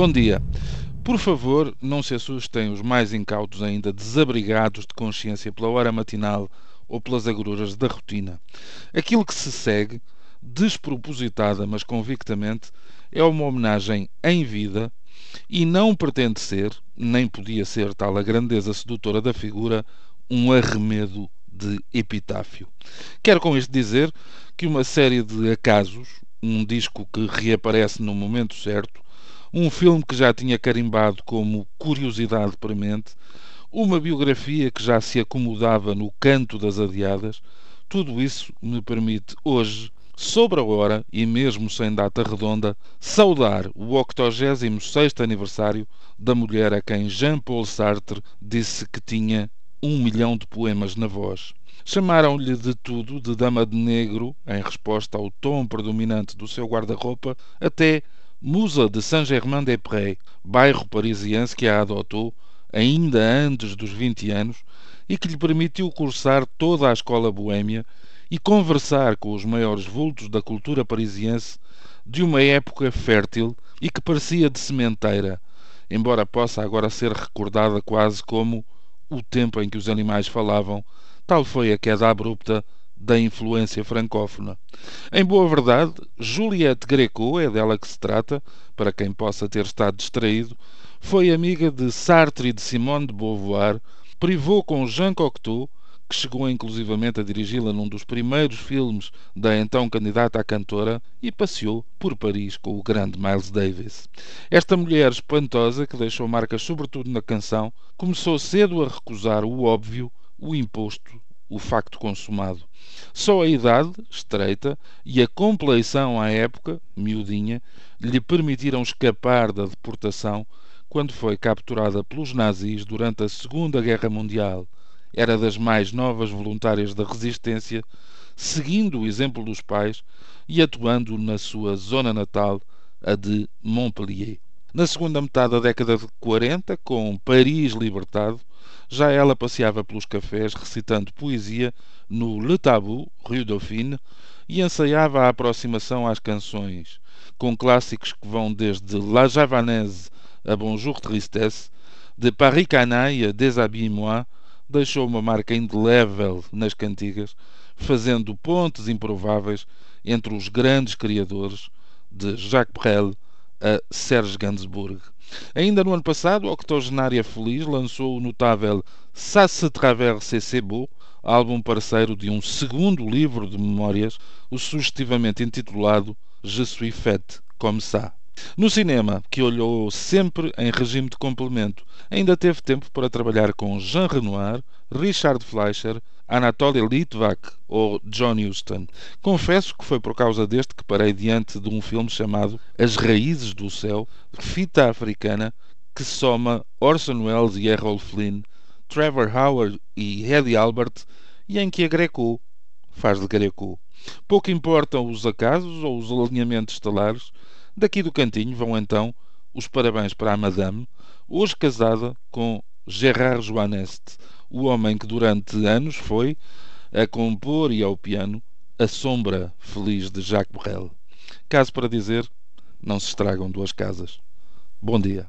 Bom dia. Por favor, não se assustem os mais incautos ainda desabrigados de consciência pela hora matinal ou pelas agruras da rotina. Aquilo que se segue, despropositada mas convictamente, é uma homenagem em vida e não pretende ser, nem podia ser tal a grandeza sedutora da figura, um arremedo de epitáfio. Quero com isto dizer que uma série de acasos, um disco que reaparece no momento certo, um filme que já tinha carimbado como curiosidade premente, uma biografia que já se acomodava no canto das adiadas, tudo isso me permite hoje, sobre a hora e mesmo sem data redonda, saudar o 86º aniversário da mulher a quem Jean-Paul Sartre disse que tinha um milhão de poemas na voz. Chamaram-lhe de tudo, de dama de negro, em resposta ao tom predominante do seu guarda-roupa, até musa de Saint-Germain-des-Prés, bairro parisiense que a adotou ainda antes dos 20 anos e que lhe permitiu cursar toda a escola boêmia e conversar com os maiores vultos da cultura parisiense de uma época fértil e que parecia de sementeira, embora possa agora ser recordada quase como o tempo em que os animais falavam, tal foi a queda abrupta da influência francófona. Em boa verdade, Juliette Greco, é dela que se trata, para quem possa ter estado distraído, foi amiga de Sartre e de Simone de Beauvoir, privou com Jean Cocteau, que chegou inclusivamente a dirigi-la num dos primeiros filmes da então candidata à cantora, e passeou por Paris com o grande Miles Davis. Esta mulher espantosa, que deixou marcas sobretudo na canção, começou cedo a recusar o óbvio, o imposto o facto consumado. Só a idade, estreita, e a compleição à época, miudinha, lhe permitiram escapar da deportação quando foi capturada pelos nazis durante a Segunda Guerra Mundial. Era das mais novas voluntárias da resistência, seguindo o exemplo dos pais e atuando na sua zona natal, a de Montpellier. Na segunda metade da década de 40, com Paris libertado, já ela passeava pelos cafés recitando poesia no Le Tabou, Rue Dauphine, e ensaiava a aproximação às canções, com clássicos que vão desde La Javanaise a Bonjour Tristesse, de Paris Canaille a Déshabille-moi, deixou uma marca indelével nas cantigas, fazendo pontes improváveis entre os grandes criadores, de Jacques Brel a Serge Gainsbourg. Ainda no ano passado, a octogenária Feliz lançou o notável Ça se traverse c'est beau, álbum parceiro de um segundo livro de memórias, o sugestivamente intitulado Je suis faite comme ça. No cinema, que olhou sempre em regime de complemento, ainda teve tempo para trabalhar com Jean Renoir, Richard Fleischer, Anatoly Litvak ou John Huston. Confesso que foi por causa deste que parei diante de um filme chamado As Raízes do Céu, fita africana, que soma Orson Welles e Errol Flynn, Trevor Howard e Eddie Albert, e em que a Greco faz de Greco. Pouco importam os acasos ou os alinhamentos estelares, Daqui do cantinho vão então os parabéns para a Madame, hoje casada com Gerard Joannest, o homem que durante anos foi, a compor e ao piano, a sombra feliz de Jacques Brel. Caso para dizer, não se estragam duas casas. Bom dia.